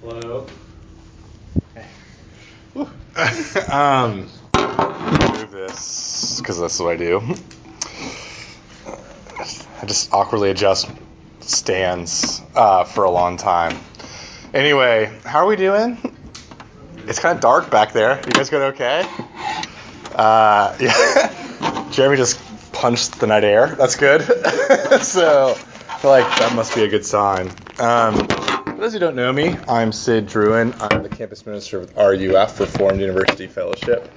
Hello. um, move this because that's what I do. I just awkwardly adjust stands uh, for a long time. Anyway, how are we doing? It's kind of dark back there. You guys good okay? Uh, yeah. Jeremy just punched the night air. That's good. so I feel like that must be a good sign. Um, for those who don't know me, I'm Sid Druin. I'm the campus minister with RUF, Reformed University Fellowship.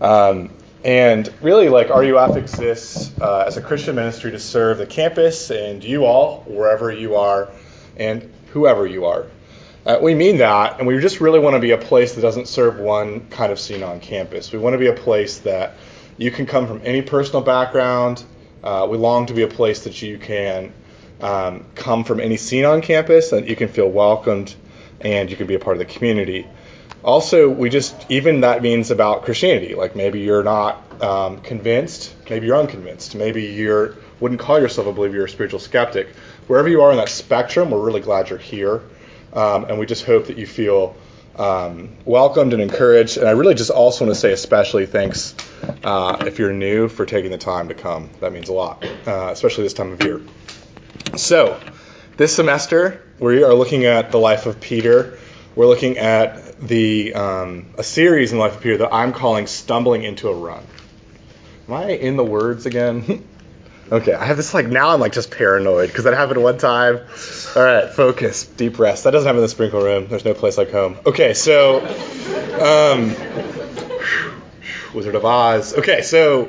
Um, and really, like RUF exists uh, as a Christian ministry to serve the campus and you all, wherever you are, and whoever you are. Uh, we mean that, and we just really want to be a place that doesn't serve one kind of scene on campus. We want to be a place that you can come from any personal background. Uh, we long to be a place that you can um, come from any scene on campus, that you can feel welcomed, and you can be a part of the community. Also, we just, even that means about Christianity. Like maybe you're not um, convinced, maybe you're unconvinced, maybe you wouldn't call yourself a believer, you're a spiritual skeptic. Wherever you are in that spectrum, we're really glad you're here. Um, and we just hope that you feel um, welcomed and encouraged. And I really just also want to say especially thanks uh, if you're new for taking the time to come. That means a lot, uh, especially this time of year. So, this semester we are looking at the life of Peter. We're looking at the um, a series in the life of Peter that I'm calling "Stumbling into a Run." Am I in the words again? Okay, I have this like now I'm like just paranoid because that happened one time. All right, focus, deep rest. That doesn't happen in the sprinkle room. There's no place like home. Okay, so um, Wizard of Oz. Okay, so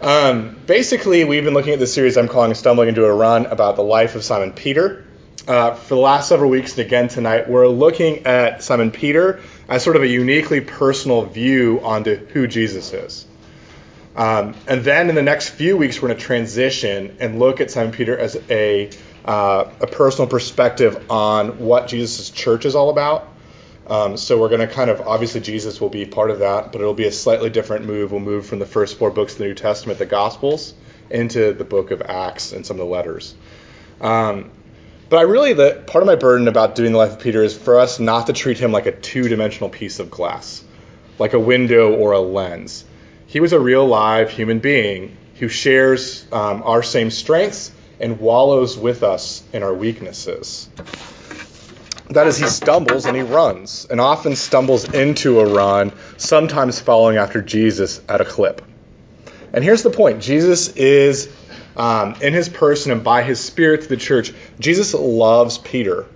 um, basically we've been looking at this series I'm calling "Stumbling into a Run" about the life of Simon Peter. Uh, for the last several weeks and again tonight, we're looking at Simon Peter as sort of a uniquely personal view onto who Jesus is. Um, and then in the next few weeks, we're going to transition and look at Simon Peter as a, uh, a personal perspective on what Jesus' church is all about. Um, so we're going to kind of, obviously, Jesus will be part of that, but it'll be a slightly different move. We'll move from the first four books of the New Testament, the Gospels, into the book of Acts and some of the letters. Um, but I really, the part of my burden about doing the life of Peter is for us not to treat him like a two dimensional piece of glass, like a window or a lens. He was a real live human being who shares um, our same strengths and wallows with us in our weaknesses. That is, he stumbles and he runs, and often stumbles into a run, sometimes following after Jesus at a clip. And here's the point Jesus is, um, in his person and by his spirit to the church, Jesus loves Peter.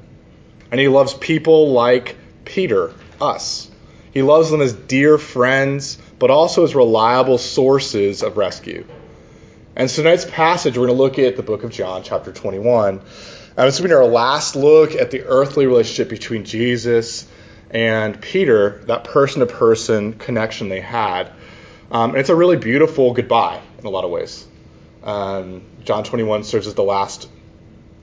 And he loves people like Peter, us. He loves them as dear friends but also as reliable sources of rescue. And so tonight's passage, we're going to look at the book of John, chapter 21. And this will be our last look at the earthly relationship between Jesus and Peter, that person to person connection they had. Um, and it's a really beautiful goodbye in a lot of ways. Um, John 21 serves as the last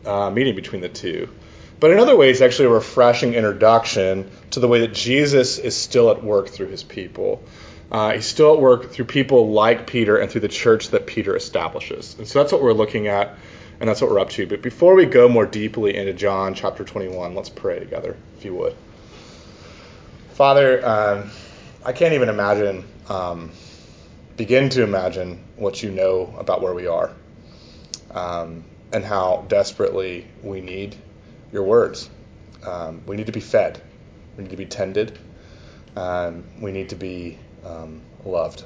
uh, meeting between the two. But in other ways, it's actually a refreshing introduction to the way that Jesus is still at work through his people. Uh, he's still at work through people like Peter and through the church that Peter establishes. And so that's what we're looking at, and that's what we're up to. But before we go more deeply into John chapter 21, let's pray together, if you would. Father, um, I can't even imagine, um, begin to imagine what you know about where we are um, and how desperately we need your words. Um, we need to be fed, we need to be tended, um, we need to be um, loved.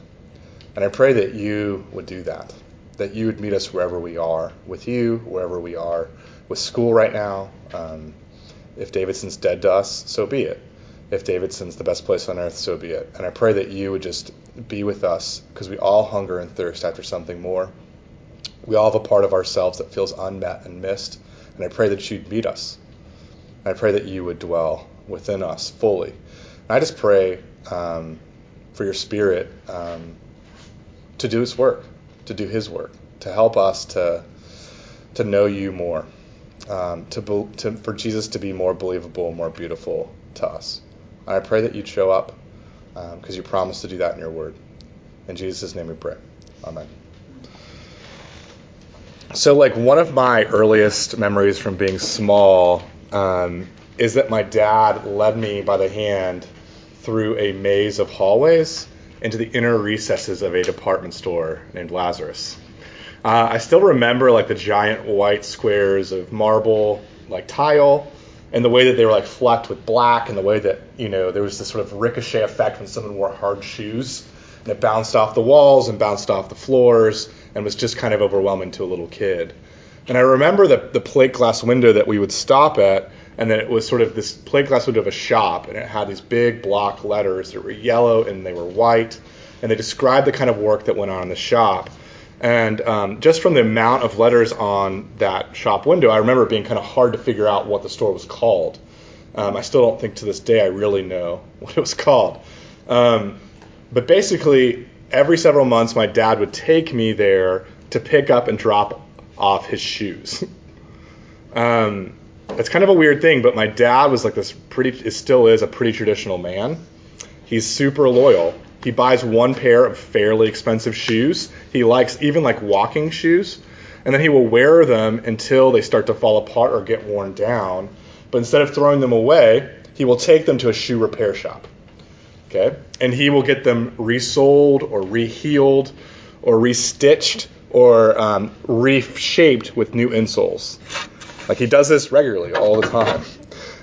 And I pray that you would do that, that you would meet us wherever we are, with you, wherever we are, with school right now. Um, if Davidson's dead to us, so be it. If Davidson's the best place on earth, so be it. And I pray that you would just be with us because we all hunger and thirst after something more. We all have a part of ourselves that feels unmet and missed. And I pray that you'd meet us. I pray that you would dwell within us fully. And I just pray um, for your Spirit um, to do its work, to do His work, to help us to to know You more, um, to, to for Jesus to be more believable, more beautiful to us. And I pray that You'd show up because um, You promised to do that in Your Word. In Jesus' name we pray. Amen. So, like one of my earliest memories from being small um, is that my dad led me by the hand through a maze of hallways into the inner recesses of a department store named Lazarus. Uh, I still remember like the giant white squares of marble, like tile, and the way that they were like flecked with black, and the way that you know there was this sort of ricochet effect when someone wore hard shoes, and it bounced off the walls and bounced off the floors, and was just kind of overwhelming to a little kid. And I remember the, the plate glass window that we would stop at, and then it was sort of this plate glass window of a shop, and it had these big block letters that were yellow and they were white, and they described the kind of work that went on in the shop. And um, just from the amount of letters on that shop window, I remember it being kind of hard to figure out what the store was called. Um, I still don't think to this day I really know what it was called. Um, but basically, every several months, my dad would take me there to pick up and drop off his shoes. um, it's kind of a weird thing, but my dad was like this pretty, it still is a pretty traditional man. He's super loyal. He buys one pair of fairly expensive shoes. He likes even like walking shoes, and then he will wear them until they start to fall apart or get worn down. But instead of throwing them away, he will take them to a shoe repair shop. Okay? And he will get them resoled or reheeled or restitched or um, reshaped with new insoles. Like he does this regularly all the time.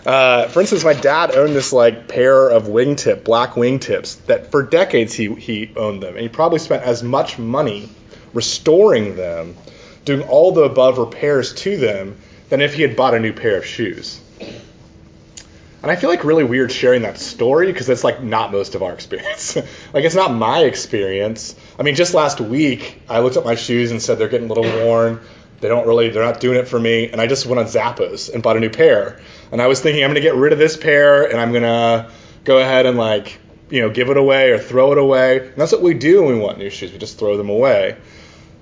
Uh, for instance, my dad owned this like pair of wingtip, black wingtips, that for decades he, he owned them. And he probably spent as much money restoring them, doing all the above repairs to them, than if he had bought a new pair of shoes. And I feel like really weird sharing that story because it's like not most of our experience. like it's not my experience. I mean, just last week I looked at my shoes and said they're getting a little worn. They don't really, they're not doing it for me. And I just went on Zappos and bought a new pair. And I was thinking I'm going to get rid of this pair and I'm going to go ahead and like, you know, give it away or throw it away. And that's what we do when we want new shoes. We just throw them away.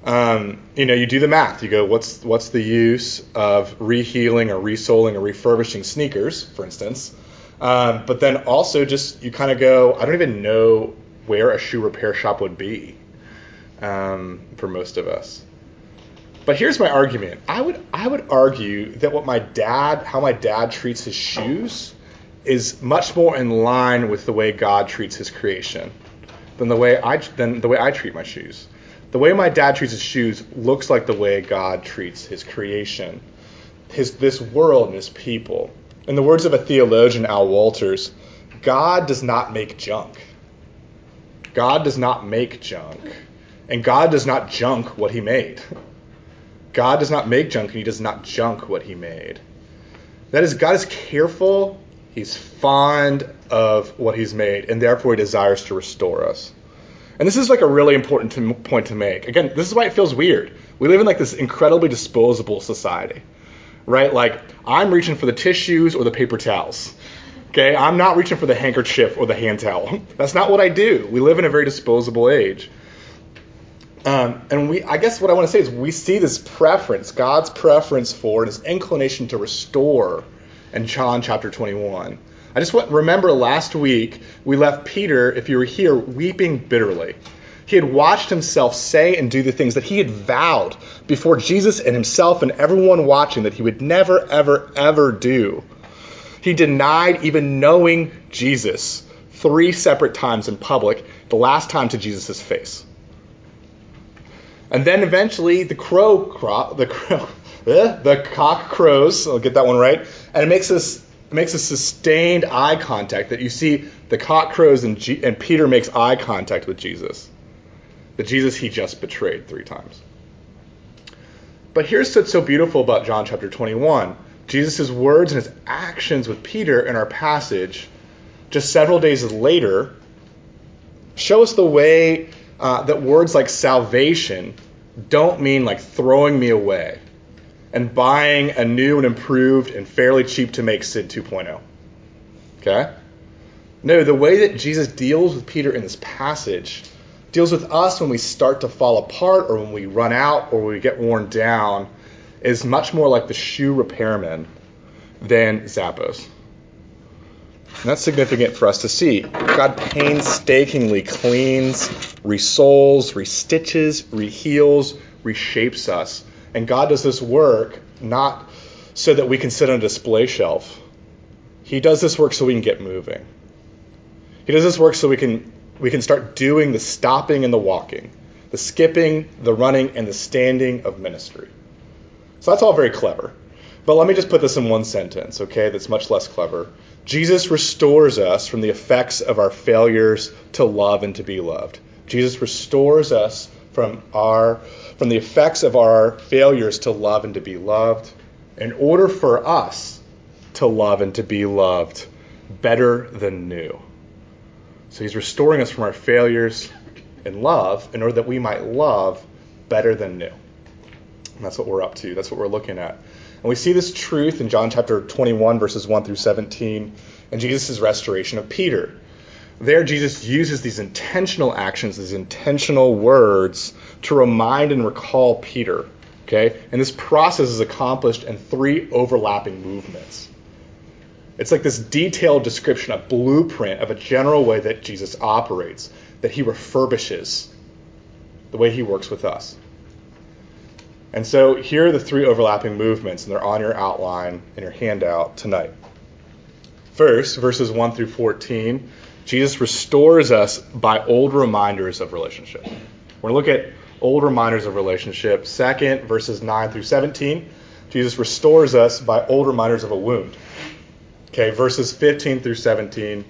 Um, you know, you do the math. You go, what's what's the use of reheeling or resoling or refurbishing sneakers, for instance? Um, but then also just you kind of go, I don't even know where a shoe repair shop would be um, for most of us. But here's my argument. I would I would argue that what my dad, how my dad treats his shoes, is much more in line with the way God treats His creation than the way I than the way I treat my shoes. The way my dad treats his shoes looks like the way God treats His creation, His this world and His people. In the words of a theologian, Al Wolters, God does not make junk. God does not make junk, and God does not junk what He made. God does not make junk and he does not junk what he made. That is, God is careful, he's fond of what he's made, and therefore he desires to restore us. And this is like a really important to, point to make. Again, this is why it feels weird. We live in like this incredibly disposable society, right? Like I'm reaching for the tissues or the paper towels. Okay, I'm not reaching for the handkerchief or the hand towel. That's not what I do. We live in a very disposable age. Um, and we, I guess what I want to say is we see this preference, God's preference for and his inclination to restore in John chapter 21. I just want, remember last week we left Peter, if you were here, weeping bitterly. He had watched himself say and do the things that he had vowed before Jesus and himself and everyone watching that he would never, ever, ever do. He denied even knowing Jesus three separate times in public, the last time to Jesus' face. And then eventually the crow, cro- the crow, eh, the cock crows. I'll get that one right. And it makes this it makes a sustained eye contact that you see the cock crows and, G- and Peter makes eye contact with Jesus. The Jesus he just betrayed three times. But here's what's so beautiful about John chapter 21. Jesus' words and his actions with Peter in our passage, just several days later, show us the way uh, that words like salvation don't mean like throwing me away and buying a new and improved and fairly cheap to make Sid 2.0. Okay? No, the way that Jesus deals with Peter in this passage deals with us when we start to fall apart or when we run out or we get worn down is much more like the shoe repairman than Zappos. And that's significant for us to see. God painstakingly cleans, resoles, restitches, reheals, reshapes us. And God does this work not so that we can sit on a display shelf, He does this work so we can get moving. He does this work so we can we can start doing the stopping and the walking, the skipping, the running, and the standing of ministry. So that's all very clever. But let me just put this in one sentence, okay? That's much less clever. Jesus restores us from the effects of our failures to love and to be loved. Jesus restores us from our from the effects of our failures to love and to be loved in order for us to love and to be loved better than new. So he's restoring us from our failures in love in order that we might love better than new. And that's what we're up to. That's what we're looking at. And we see this truth in John chapter 21, verses 1 through 17, and Jesus' restoration of Peter. There, Jesus uses these intentional actions, these intentional words to remind and recall Peter. Okay? And this process is accomplished in three overlapping movements. It's like this detailed description, a blueprint of a general way that Jesus operates, that he refurbishes the way he works with us. And so here are the three overlapping movements, and they're on your outline in your handout tonight. First, verses 1 through 14, Jesus restores us by old reminders of relationship. We're going to look at old reminders of relationship. Second, verses 9 through 17, Jesus restores us by old reminders of a wound. Okay, verses 15 through 17.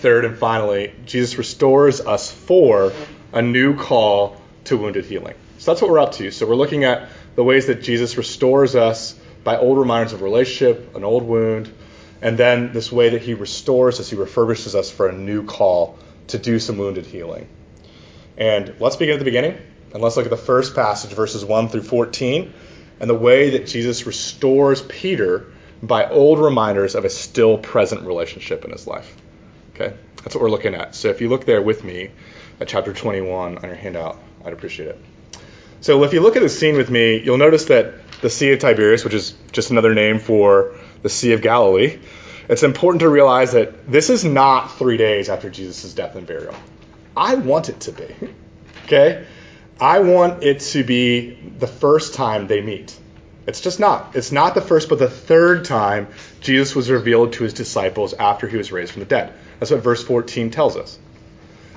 Third and finally, Jesus restores us for a new call to wounded healing. So that's what we're up to. So we're looking at the ways that Jesus restores us by old reminders of relationship, an old wound, and then this way that he restores us, he refurbishes us for a new call to do some wounded healing. And let's begin at the beginning, and let's look at the first passage, verses 1 through 14, and the way that Jesus restores Peter by old reminders of a still present relationship in his life. Okay? That's what we're looking at. So if you look there with me at chapter 21 on your handout, I'd appreciate it. So if you look at the scene with me, you'll notice that the Sea of Tiberias, which is just another name for the Sea of Galilee, it's important to realize that this is not three days after Jesus' death and burial. I want it to be. Okay? I want it to be the first time they meet. It's just not. It's not the first, but the third time Jesus was revealed to his disciples after he was raised from the dead. That's what verse 14 tells us.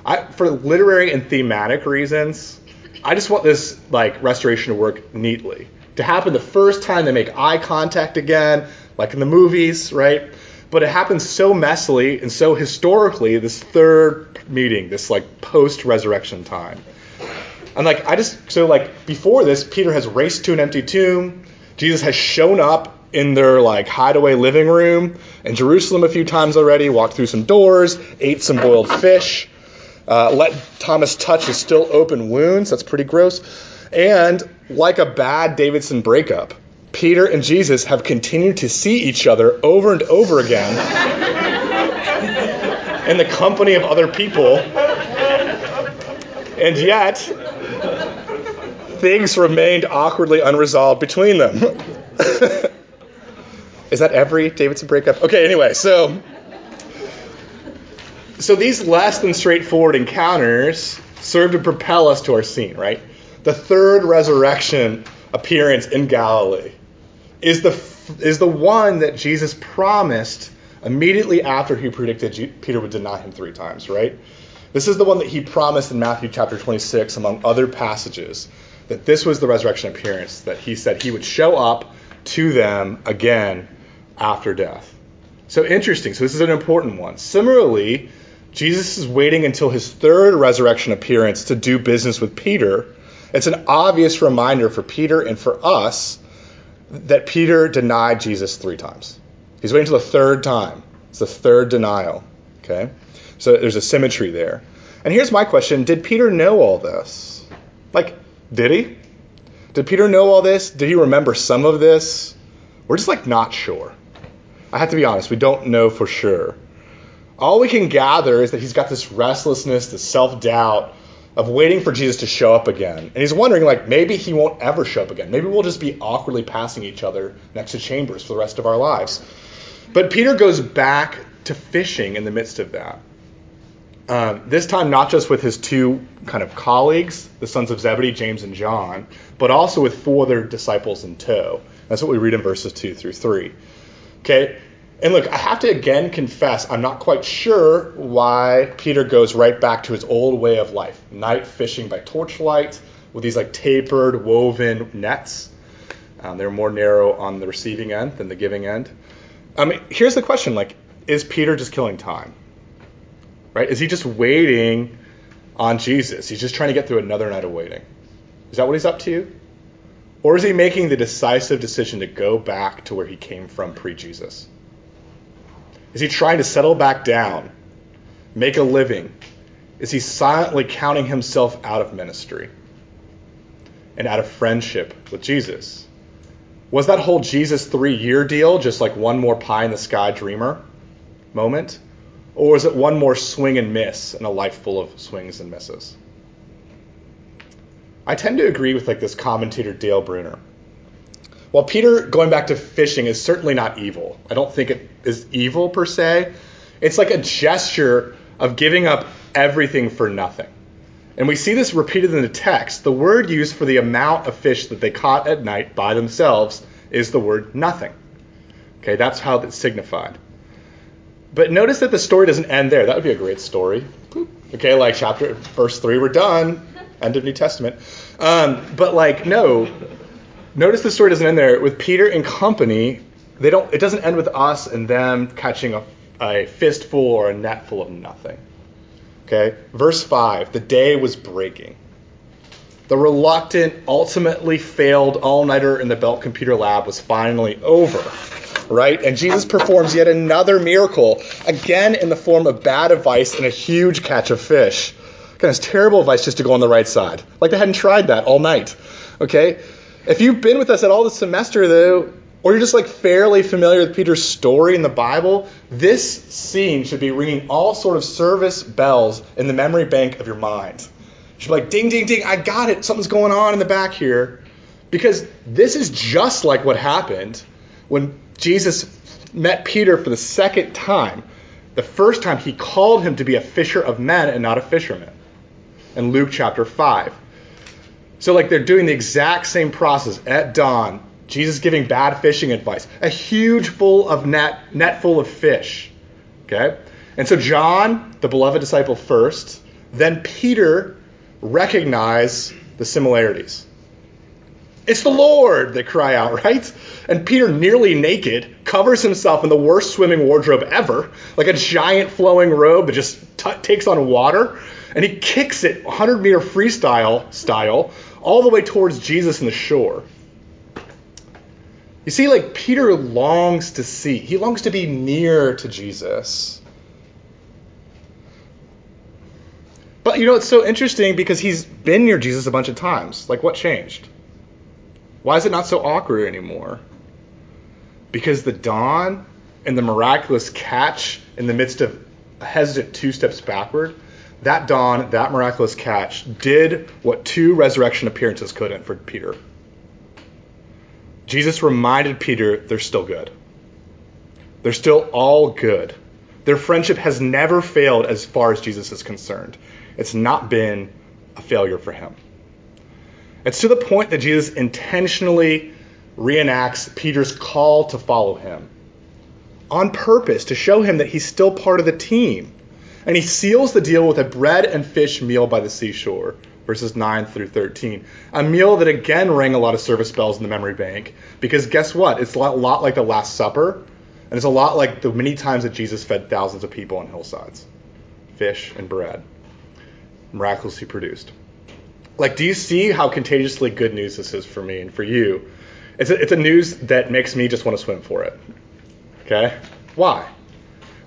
I, for literary and thematic reasons, I just want this like restoration to work neatly. To happen the first time they make eye contact again, like in the movies, right? But it happens so messily and so historically, this third meeting, this like post resurrection time. And like I just so like before this, Peter has raced to an empty tomb. Jesus has shown up in their like hideaway living room in Jerusalem a few times already, walked through some doors, ate some boiled fish, uh, let Thomas touch his still open wounds. That's pretty gross. And like a bad Davidson breakup, Peter and Jesus have continued to see each other over and over again in the company of other people. And yet, things remained awkwardly unresolved between them. Is that every Davidson breakup? Okay, anyway, so so these less than straightforward encounters serve to propel us to our scene, right? The third resurrection appearance in Galilee is the is the one that Jesus promised immediately after he predicted Peter would deny him three times, right? This is the one that he promised in Matthew chapter 26, among other passages, that this was the resurrection appearance, that he said he would show up to them again after death. So interesting. So this is an important one. Similarly, Jesus is waiting until his third resurrection appearance to do business with Peter. It's an obvious reminder for Peter and for us that Peter denied Jesus three times. He's waiting until the third time. It's the third denial. Okay? So there's a symmetry there. And here's my question Did Peter know all this? Like, did he? Did Peter know all this? Did he remember some of this? We're just like not sure. I have to be honest, we don't know for sure. All we can gather is that he's got this restlessness, this self doubt of waiting for Jesus to show up again. And he's wondering, like, maybe he won't ever show up again. Maybe we'll just be awkwardly passing each other next to chambers for the rest of our lives. But Peter goes back to fishing in the midst of that. Um, this time, not just with his two kind of colleagues, the sons of Zebedee, James and John, but also with four other disciples in tow. That's what we read in verses 2 through 3. Okay? And look, I have to again confess, I'm not quite sure why Peter goes right back to his old way of life night fishing by torchlight with these like tapered, woven nets. Um, they're more narrow on the receiving end than the giving end. I mean, here's the question like, is Peter just killing time? Right? Is he just waiting on Jesus? He's just trying to get through another night of waiting. Is that what he's up to? Or is he making the decisive decision to go back to where he came from pre Jesus? Is he trying to settle back down, make a living? Is he silently counting himself out of ministry and out of friendship with Jesus? Was that whole Jesus three year deal just like one more pie in the sky dreamer moment? Or was it one more swing and miss in a life full of swings and misses? I tend to agree with like this commentator Dale Bruner. While Peter going back to fishing is certainly not evil, I don't think it is evil per se. It's like a gesture of giving up everything for nothing. And we see this repeated in the text. The word used for the amount of fish that they caught at night by themselves is the word nothing. Okay, that's how it's signified. But notice that the story doesn't end there. That would be a great story. Okay, like chapter, verse 3, we're done. End of New Testament. Um, but like, no, notice the story doesn't end there. With Peter and company, they don't. It doesn't end with us and them catching a, a fistful or a net full of nothing. Okay, verse five. The day was breaking. The reluctant, ultimately failed all-nighter in the Belt Computer Lab was finally over. Right? And Jesus performs yet another miracle, again in the form of bad advice and a huge catch of fish. Again, it's terrible advice just to go on the right side. Like they hadn't tried that all night. Okay? If you've been with us at all this semester, though, or you're just like fairly familiar with Peter's story in the Bible, this scene should be ringing all sort of service bells in the memory bank of your mind. You should be like, ding, ding, ding, I got it. Something's going on in the back here. Because this is just like what happened when Jesus met Peter for the second time. The first time he called him to be a fisher of men and not a fisherman. In Luke chapter 5. So, like, they're doing the exact same process at dawn. Jesus giving bad fishing advice. A huge full of net, net full of fish. Okay? And so John, the beloved disciple first, then Peter recognize the similarities. It's the Lord, they cry out, right? And Peter, nearly naked, covers himself in the worst swimming wardrobe ever, like a giant flowing robe that just t- takes on water, and he kicks it 100 meter freestyle style all the way towards Jesus and the shore. You see, like Peter longs to see, he longs to be near to Jesus. But you know, it's so interesting because he's been near Jesus a bunch of times. Like, what changed? Why is it not so awkward anymore? Because the dawn and the miraculous catch in the midst of a hesitant two steps backward that dawn, that miraculous catch, did what two resurrection appearances couldn't for Peter. Jesus reminded Peter they're still good. They're still all good. Their friendship has never failed as far as Jesus is concerned. It's not been a failure for him. It's to the point that Jesus intentionally reenacts Peter's call to follow him on purpose to show him that he's still part of the team and he seals the deal with a bread and fish meal by the seashore, verses 9 through 13. A meal that again rang a lot of service bells in the memory bank, because guess what? It's a lot, like the Last Supper, and it's a lot like the many times that Jesus fed thousands of people on hillsides fish and bread, miraculously produced. Like, do you see how contagiously good news this is for me and for you? It's a, it's a news that makes me just want to swim for it. Okay? Why?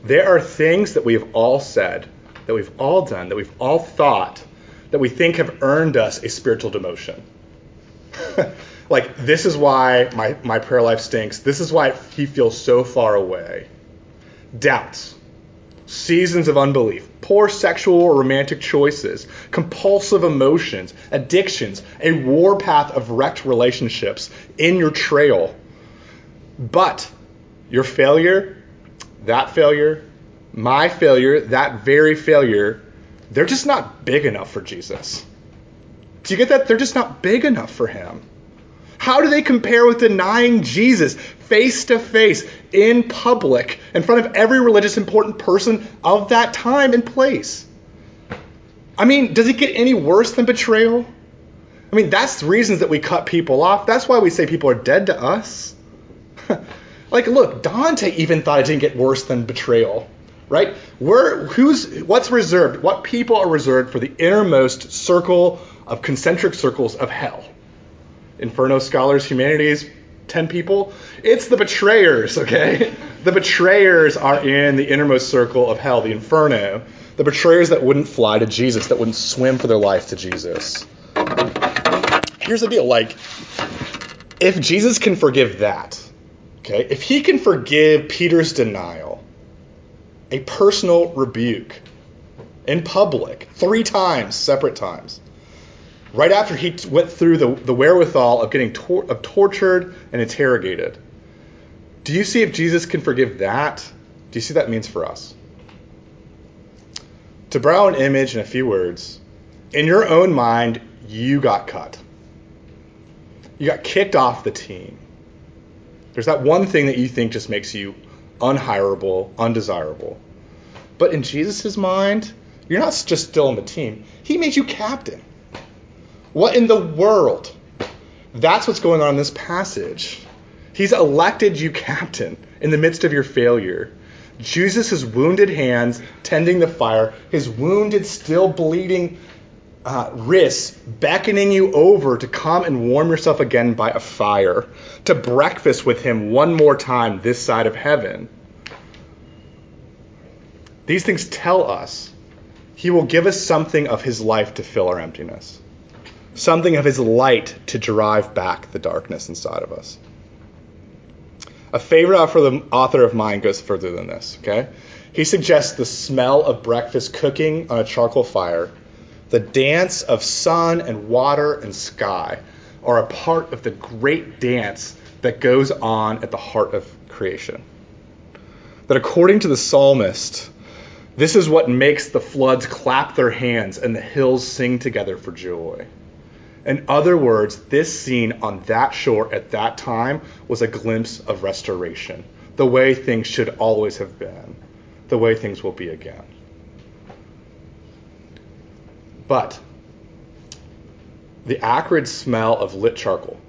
There are things that we have all said, that we've all done, that we've all thought, that we think have earned us a spiritual demotion. like, this is why my, my prayer life stinks. This is why he feels so far away. Doubts, seasons of unbelief, poor sexual or romantic choices, compulsive emotions, addictions, a warpath of wrecked relationships in your trail. But your failure that failure, my failure, that very failure, they're just not big enough for Jesus. Do you get that? They're just not big enough for him. How do they compare with denying Jesus face to face in public in front of every religious important person of that time and place. I mean, does it get any worse than betrayal? I mean, that's the reasons that we cut people off. That's why we say people are dead to us. like, look, Dante even thought it didn't get worse than betrayal, right? Where, who's, what's reserved? What people are reserved for the innermost circle of concentric circles of hell? Inferno scholars, humanities, 10 people. It's the betrayers, okay? the betrayers are in the innermost circle of hell, the inferno. The betrayers that wouldn't fly to Jesus, that wouldn't swim for their life to Jesus. Here's the deal like, if Jesus can forgive that, okay, if he can forgive Peter's denial, a personal rebuke in public, three times, separate times, right after he went through the, the wherewithal of getting tor- of tortured and interrogated. Do you see if Jesus can forgive that? Do you see what that means for us? To borrow an image in a few words, in your own mind, you got cut. You got kicked off the team. There's that one thing that you think just makes you unhireable, undesirable. But in Jesus' mind, you're not just still on the team. He made you captain. What in the world? That's what's going on in this passage. He's elected you captain in the midst of your failure. Jesus' wounded hands tending the fire, his wounded, still bleeding uh, wrists beckoning you over to come and warm yourself again by a fire, to breakfast with him one more time this side of heaven. These things tell us he will give us something of his life to fill our emptiness something of his light to drive back the darkness inside of us. A favorite author of mine goes further than this, okay? He suggests the smell of breakfast cooking on a charcoal fire, the dance of sun and water and sky are a part of the great dance that goes on at the heart of creation. That according to the psalmist, this is what makes the floods clap their hands and the hills sing together for joy. In other words, this scene on that shore at that time was a glimpse of restoration, the way things should always have been, the way things will be again. But the acrid smell of lit charcoal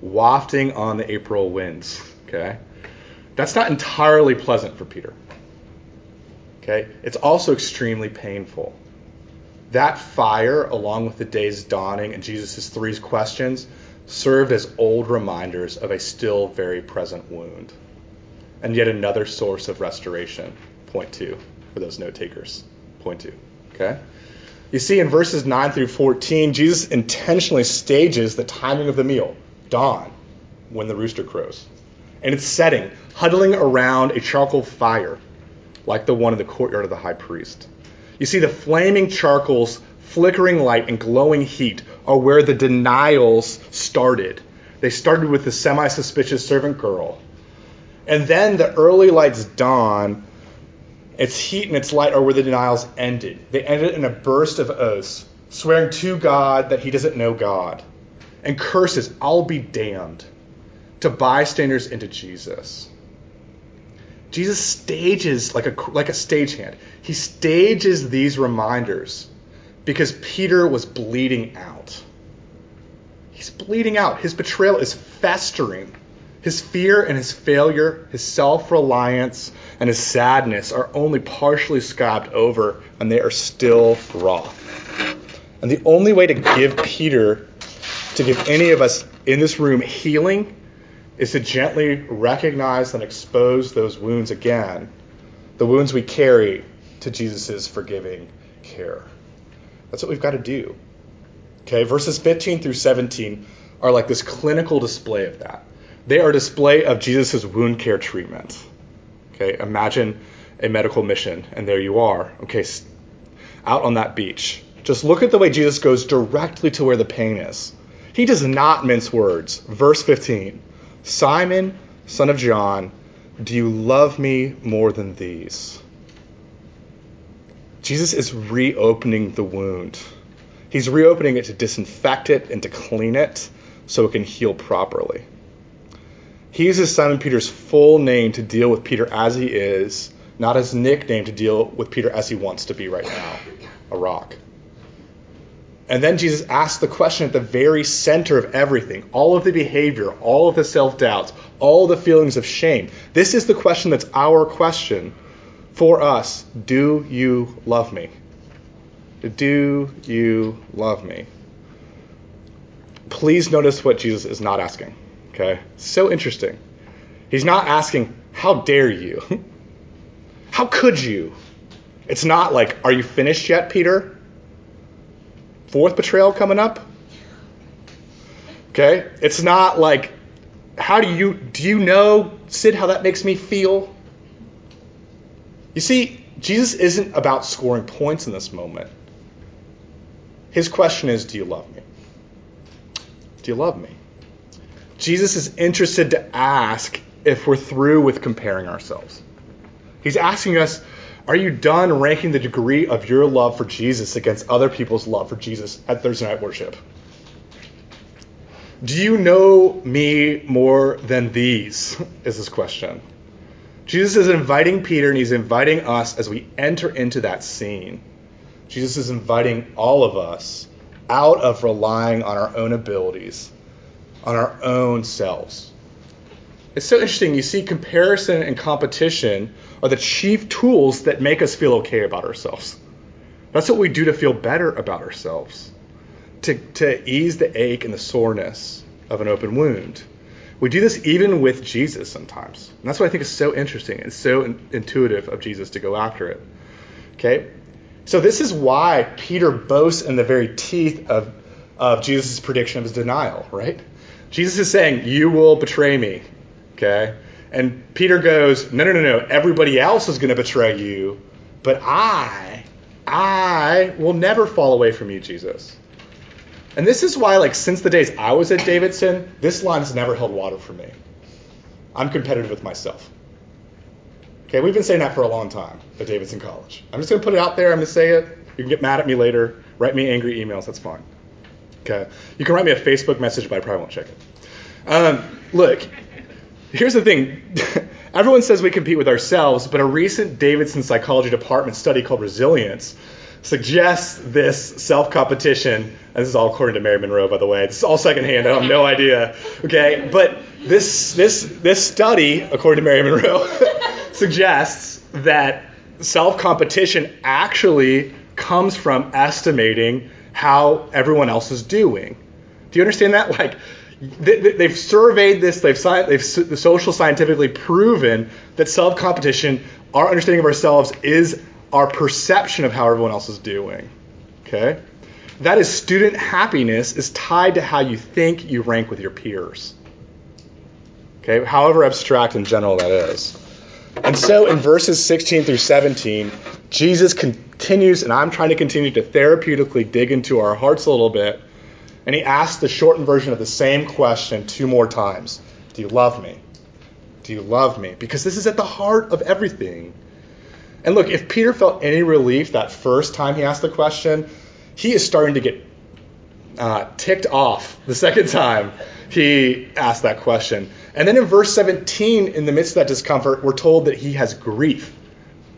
wafting on the April winds, okay, that's not entirely pleasant for Peter. Okay, it's also extremely painful that fire, along with the day's dawning and Jesus' three questions, served as old reminders of a still very present wound. And yet another source of restoration. Point two for those note takers. Point two. Okay? You see, in verses 9 through 14, Jesus intentionally stages the timing of the meal, dawn, when the rooster crows. And its setting, huddling around a charcoal fire, like the one in the courtyard of the high priest. You see, the flaming charcoal's flickering light and glowing heat are where the denials started. They started with the semi suspicious servant girl. And then the early lights dawn. Its heat and its light are where the denials ended. They ended in a burst of oaths, swearing to God that he doesn't know God, and curses, I'll be damned, to bystanders into Jesus. Jesus stages like a like a stagehand. He stages these reminders because Peter was bleeding out. He's bleeding out. His betrayal is festering. His fear and his failure, his self reliance, and his sadness are only partially scabbed over, and they are still raw. And the only way to give Peter, to give any of us in this room healing, is to gently recognize and expose those wounds again, the wounds we carry to Jesus' forgiving care. That's what we've got to do. Okay, verses 15 through 17 are like this clinical display of that. They are a display of Jesus' wound care treatment. Okay, imagine a medical mission, and there you are. Okay, out on that beach. Just look at the way Jesus goes directly to where the pain is. He does not mince words. Verse 15 Simon, son of John, do you love me more than these? Jesus is reopening the wound. He's reopening it to disinfect it and to clean it so it can heal properly. He uses Simon Peter's full name to deal with Peter as he is, not his nickname to deal with Peter as he wants to be right now a rock. And then Jesus asks the question at the very center of everything all of the behavior, all of the self doubts, all the feelings of shame. This is the question that's our question for us Do you love me? Do you love me? Please notice what Jesus is not asking. Okay? So interesting. He's not asking, How dare you? How could you? It's not like, Are you finished yet, Peter? Fourth betrayal coming up? Okay? It's not like, How do you, do you know, Sid, how that makes me feel? You see, Jesus isn't about scoring points in this moment. His question is, Do you love me? Do you love me? Jesus is interested to ask if we're through with comparing ourselves. He's asking us, are you done ranking the degree of your love for Jesus against other people's love for Jesus at Thursday night worship? Do you know me more than these? Is his question. Jesus is inviting Peter and he's inviting us as we enter into that scene. Jesus is inviting all of us out of relying on our own abilities on our own selves. It's so interesting. You see, comparison and competition are the chief tools that make us feel okay about ourselves. That's what we do to feel better about ourselves, to, to ease the ache and the soreness of an open wound. We do this even with Jesus sometimes. And that's what I think is so interesting and so in, intuitive of Jesus to go after it. Okay? So, this is why Peter boasts in the very teeth of, of Jesus' prediction of his denial, right? Jesus is saying, You will betray me. Okay? And Peter goes, No, no, no, no. Everybody else is going to betray you, but I, I will never fall away from you, Jesus. And this is why, like, since the days I was at Davidson, this line has never held water for me. I'm competitive with myself. Okay, we've been saying that for a long time at Davidson College. I'm just going to put it out there. I'm going to say it. You can get mad at me later. Write me angry emails. That's fine. Okay. You can write me a Facebook message, but I probably won't check it. Um, look, here's the thing. Everyone says we compete with ourselves, but a recent Davidson Psychology Department study called Resilience suggests this self competition. And this is all according to Mary Monroe, by the way. This is all secondhand. I have no idea. Okay, but this this this study, according to Mary Monroe, suggests that self competition actually comes from estimating how everyone else is doing. Do you understand that? Like, they, have surveyed this, they've, they've the social scientifically proven that self competition, our understanding of ourselves, is our perception of how everyone else is doing. Okay? That is, student happiness is tied to how you think you rank with your peers. Okay? However abstract and general that is. And so in verses 16 through 17, Jesus continues, and I'm trying to continue to therapeutically dig into our hearts a little bit. And he asks the shortened version of the same question two more times Do you love me? Do you love me? Because this is at the heart of everything. And look, if Peter felt any relief that first time he asked the question, he is starting to get uh, ticked off the second time he asked that question. And then in verse 17, in the midst of that discomfort, we're told that he has grief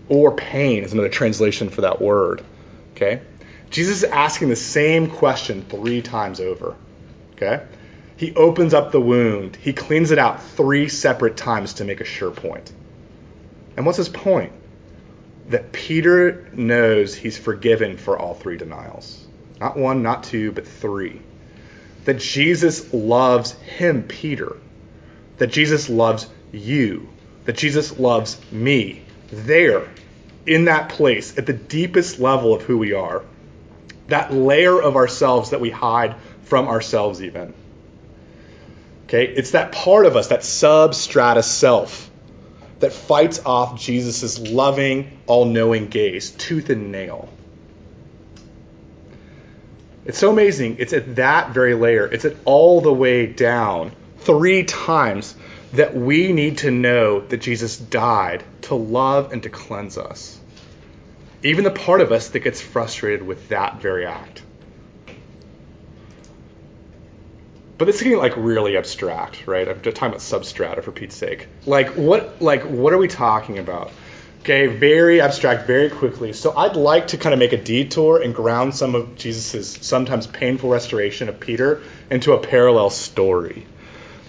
or pain, is another translation for that word. Okay? Jesus is asking the same question three times over. Okay? He opens up the wound, he cleans it out three separate times to make a sure point. And what's his point? That Peter knows he's forgiven for all three denials. Not one, not two, but three. That Jesus loves him, Peter that Jesus loves you, that Jesus loves me there, in that place, at the deepest level of who we are, that layer of ourselves that we hide from ourselves, even. Okay, it's that part of us, that substrata self, that fights off Jesus' loving, all knowing gaze, tooth and nail. It's so amazing. It's at that very layer, it's at all the way down three times that we need to know that Jesus died to love and to cleanse us. Even the part of us that gets frustrated with that very act. but this is getting like really abstract, right? I'm just talking about substrata for Pete's sake. Like what like what are we talking about? Okay, very abstract, very quickly. So I'd like to kind of make a detour and ground some of Jesus' sometimes painful restoration of Peter into a parallel story.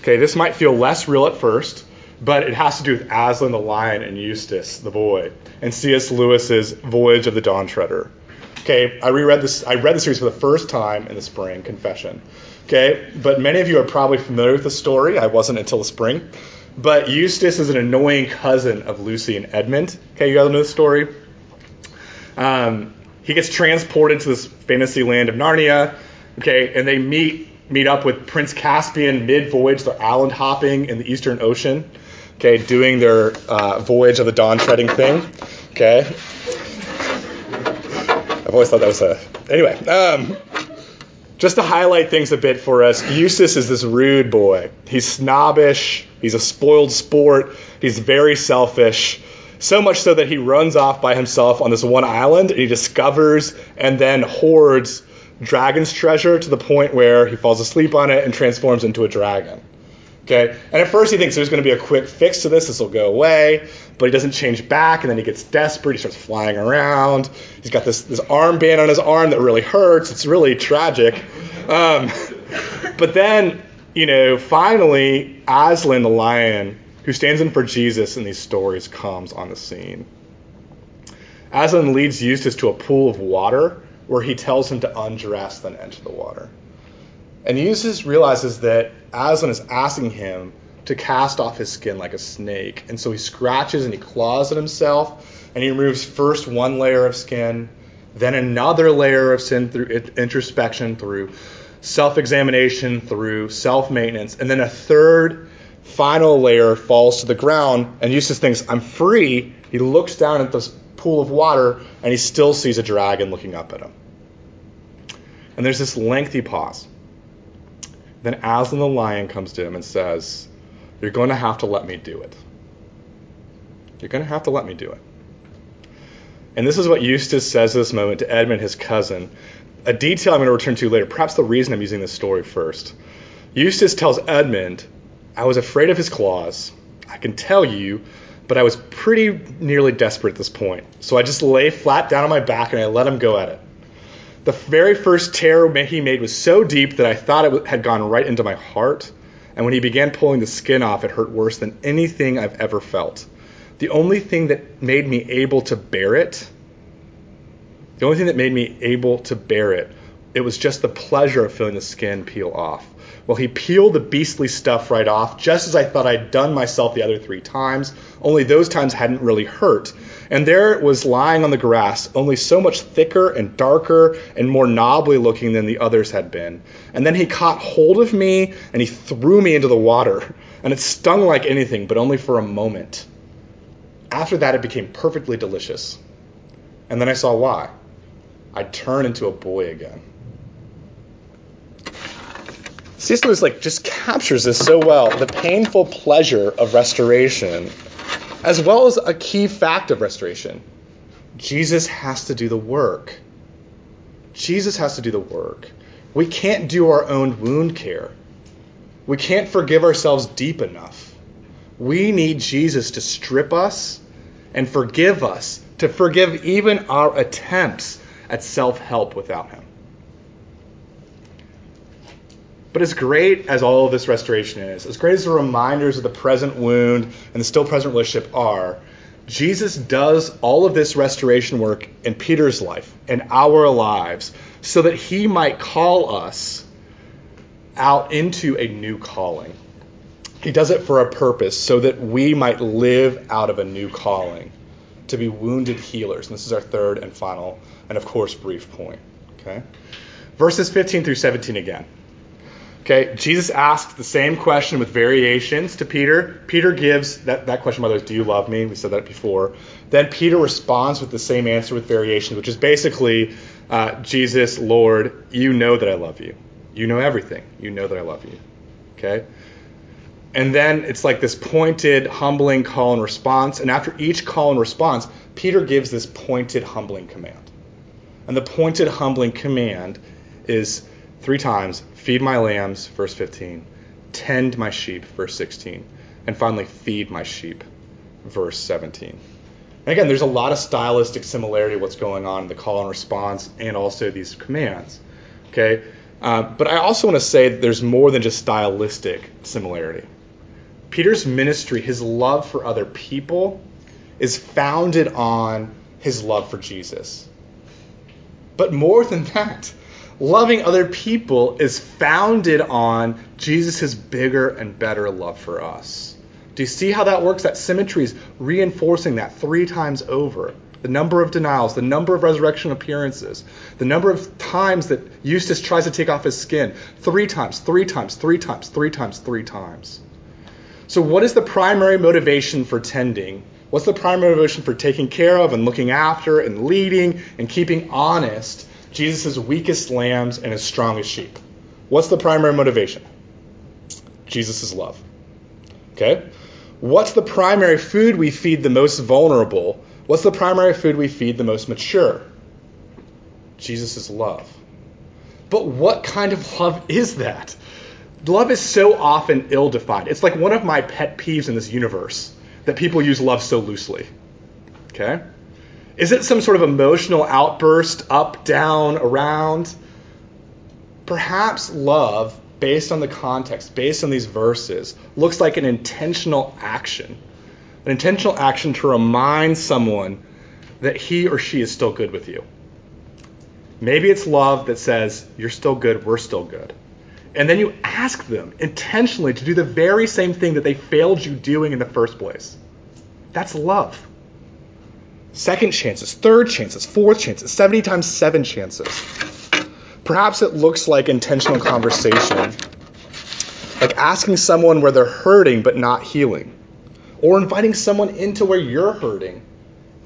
Okay, this might feel less real at first, but it has to do with Aslan the lion and Eustace the boy, and C.S. Lewis's Voyage of the Dawn Treader. Okay, I reread this. I read the series for the first time in the spring. Confession. Okay, but many of you are probably familiar with the story. I wasn't until the spring. But Eustace is an annoying cousin of Lucy and Edmund. Okay, you guys know the story. Um, he gets transported to this fantasy land of Narnia. Okay, and they meet meet up with Prince Caspian mid voyage. They're island hopping in the Eastern Ocean. Okay, doing their uh, voyage of the dawn treading thing. Okay. I've always thought that was a. Anyway, um, just to highlight things a bit for us, Eustace is this rude boy. He's snobbish, he's a spoiled sport, he's very selfish. So much so that he runs off by himself on this one island and he discovers and then hoards dragon's treasure to the point where he falls asleep on it and transforms into a dragon. Okay? And at first he thinks there's going to be a quick fix to this, this will go away, but he doesn't change back, and then he gets desperate, he starts flying around. He's got this, this armband on his arm that really hurts. It's really tragic. Um, but then, you know, finally, Aslan the lion, who stands in for Jesus in these stories, comes on the scene. Aslan leads Eustace to a pool of water where he tells him to undress, then enter the water. And Eustace realizes that Aslan is asking him to cast off his skin like a snake. And so he scratches and he claws at himself, and he removes first one layer of skin, then another layer of sin through introspection, through self examination, through self maintenance, and then a third final layer falls to the ground. And Eustace thinks, I'm free. He looks down at this pool of water, and he still sees a dragon looking up at him. And there's this lengthy pause. Then Aslan the lion comes to him and says, You're going to have to let me do it. You're going to have to let me do it. And this is what Eustace says at this moment to Edmund, his cousin. A detail I'm going to return to later, perhaps the reason I'm using this story first. Eustace tells Edmund, I was afraid of his claws. I can tell you, but I was pretty nearly desperate at this point. So I just lay flat down on my back and I let him go at it. The very first tear he made was so deep that I thought it had gone right into my heart. And when he began pulling the skin off, it hurt worse than anything I've ever felt. The only thing that made me able to bear it, the only thing that made me able to bear it, it was just the pleasure of feeling the skin peel off. Well, he peeled the beastly stuff right off, just as I thought I'd done myself the other three times, only those times hadn't really hurt. And there it was lying on the grass, only so much thicker and darker and more knobbly looking than the others had been. And then he caught hold of me and he threw me into the water. And it stung like anything, but only for a moment. After that, it became perfectly delicious. And then I saw why. I'd turn into a boy again. C.S. Lewis like just captures this so well, the painful pleasure of restoration, as well as a key fact of restoration. Jesus has to do the work. Jesus has to do the work. We can't do our own wound care. We can't forgive ourselves deep enough. We need Jesus to strip us and forgive us, to forgive even our attempts at self help without Him. But as great as all of this restoration is, as great as the reminders of the present wound and the still present relationship are, Jesus does all of this restoration work in Peter's life, in our lives, so that he might call us out into a new calling. He does it for a purpose, so that we might live out of a new calling, to be wounded healers. And this is our third and final, and of course, brief point. Okay? Verses 15 through 17 again. Okay, Jesus asks the same question with variations to Peter. Peter gives that, that question, by the way, do you love me? We said that before. Then Peter responds with the same answer with variations, which is basically, uh, Jesus, Lord, you know that I love you. You know everything. You know that I love you. Okay? And then it's like this pointed, humbling call and response. And after each call and response, Peter gives this pointed, humbling command. And the pointed, humbling command is Three times, feed my lambs, verse 15, tend my sheep, verse 16, and finally, feed my sheep, verse 17. And again, there's a lot of stylistic similarity what's going on in the call and response and also these commands. Okay? Uh, but I also want to say that there's more than just stylistic similarity. Peter's ministry, his love for other people, is founded on his love for Jesus. But more than that, loving other people is founded on Jesus' bigger and better love for us. Do you see how that works? That symmetry is reinforcing that three times over. The number of denials, the number of resurrection appearances, the number of times that Eustace tries to take off his skin. Three times, three times, three times, three times, three times. So, what is the primary motivation for tending? What's the primary motivation for taking care of and looking after and leading and keeping honest Jesus' weakest lambs and his strongest sheep? What's the primary motivation? Jesus' love. Okay? What's the primary food we feed the most vulnerable? What's the primary food we feed the most mature? Jesus' love. But what kind of love is that? Love is so often ill defined. It's like one of my pet peeves in this universe that people use love so loosely. Okay? Is it some sort of emotional outburst, up, down, around? Perhaps love based on the context, based on these verses, looks like an intentional action. An intentional action to remind someone that he or she is still good with you. Maybe it's love that says, You're still good, we're still good. And then you ask them intentionally to do the very same thing that they failed you doing in the first place. That's love. Second chances, third chances, fourth chances, 70 times seven chances. Perhaps it looks like intentional conversation, like asking someone where they're hurting but not healing, or inviting someone into where you're hurting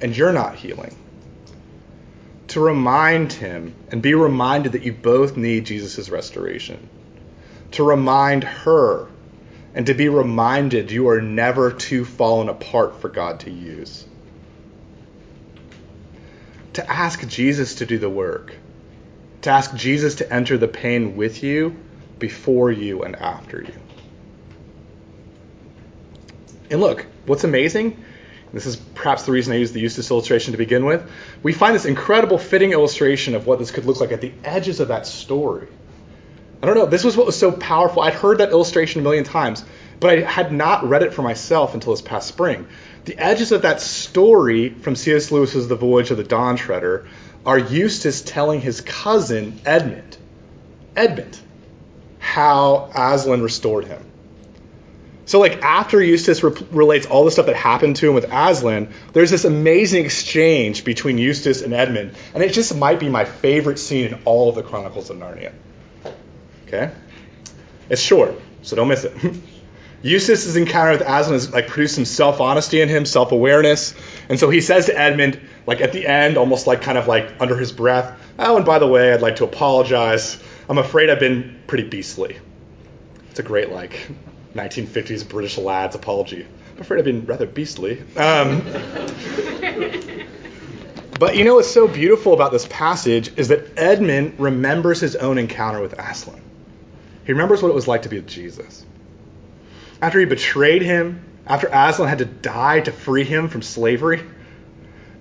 and you're not healing. To remind him and be reminded that you both need Jesus' restoration. To remind her and to be reminded you are never too fallen apart for God to use. To ask Jesus to do the work to ask Jesus to enter the pain with you, before you, and after you. And look, what's amazing, this is perhaps the reason I used the Eustace illustration to begin with, we find this incredible fitting illustration of what this could look like at the edges of that story. I don't know, this was what was so powerful. I'd heard that illustration a million times, but I had not read it for myself until this past spring. The edges of that story from C.S. Lewis's The Voyage of the Dawn Treader are Eustace telling his cousin Edmund, Edmund, how Aslan restored him. So, like, after Eustace re- relates all the stuff that happened to him with Aslan, there's this amazing exchange between Eustace and Edmund, and it just might be my favorite scene in all of the Chronicles of Narnia. Okay? It's short, so don't miss it. Eustace's encounter with Aslan has like produced some self-honesty in him, self-awareness, and so he says to Edmund, like at the end, almost like kind of like under his breath, "Oh, and by the way, I'd like to apologize. I'm afraid I've been pretty beastly." It's a great like 1950s British lad's apology. I'm afraid I've been rather beastly. Um, but you know what's so beautiful about this passage is that Edmund remembers his own encounter with Aslan. He remembers what it was like to be with Jesus after he betrayed him, after Aslan had to die to free him from slavery.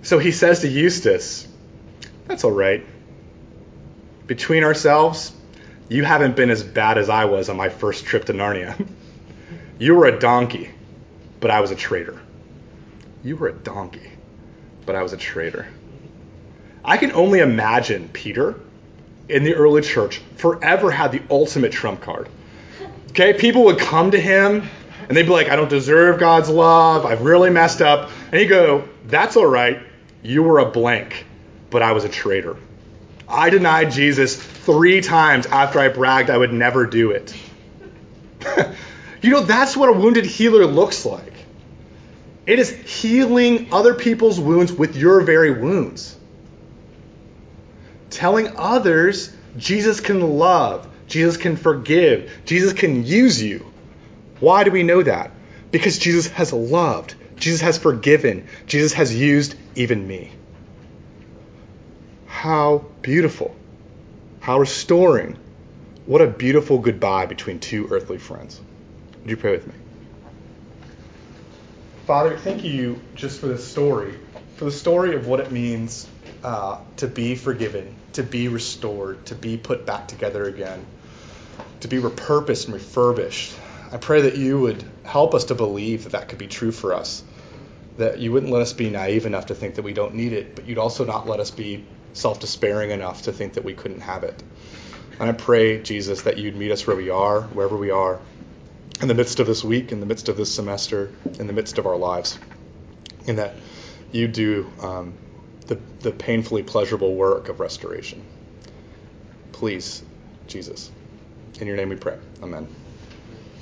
So he says to Eustace, That's all right. Between ourselves, you haven't been as bad as I was on my first trip to Narnia. you were a donkey, but I was a traitor. You were a donkey, but I was a traitor. I can only imagine Peter in the early church forever had the ultimate trump card. Okay, people would come to him and they'd be like, I don't deserve God's love. I've really messed up. And he'd go, That's all right. You were a blank, but I was a traitor. I denied Jesus three times after I bragged I would never do it. you know, that's what a wounded healer looks like. It is healing other people's wounds with your very wounds. Telling others Jesus can love, Jesus can forgive. Jesus can use you. Why do we know that? Because Jesus has loved. Jesus has forgiven. Jesus has used even me. How beautiful. How restoring. What a beautiful goodbye between two earthly friends. Would you pray with me? Father, thank you just for this story, for the story of what it means uh, to be forgiven, to be restored, to be put back together again, to be repurposed and refurbished. I pray that you would help us to believe that that could be true for us, that you wouldn't let us be naive enough to think that we don't need it, but you'd also not let us be self despairing enough to think that we couldn't have it. And I pray, Jesus, that you'd meet us where we are, wherever we are, in the midst of this week, in the midst of this semester, in the midst of our lives, and that you do um, the, the painfully pleasurable work of restoration. Please, Jesus. In your name we pray. Amen.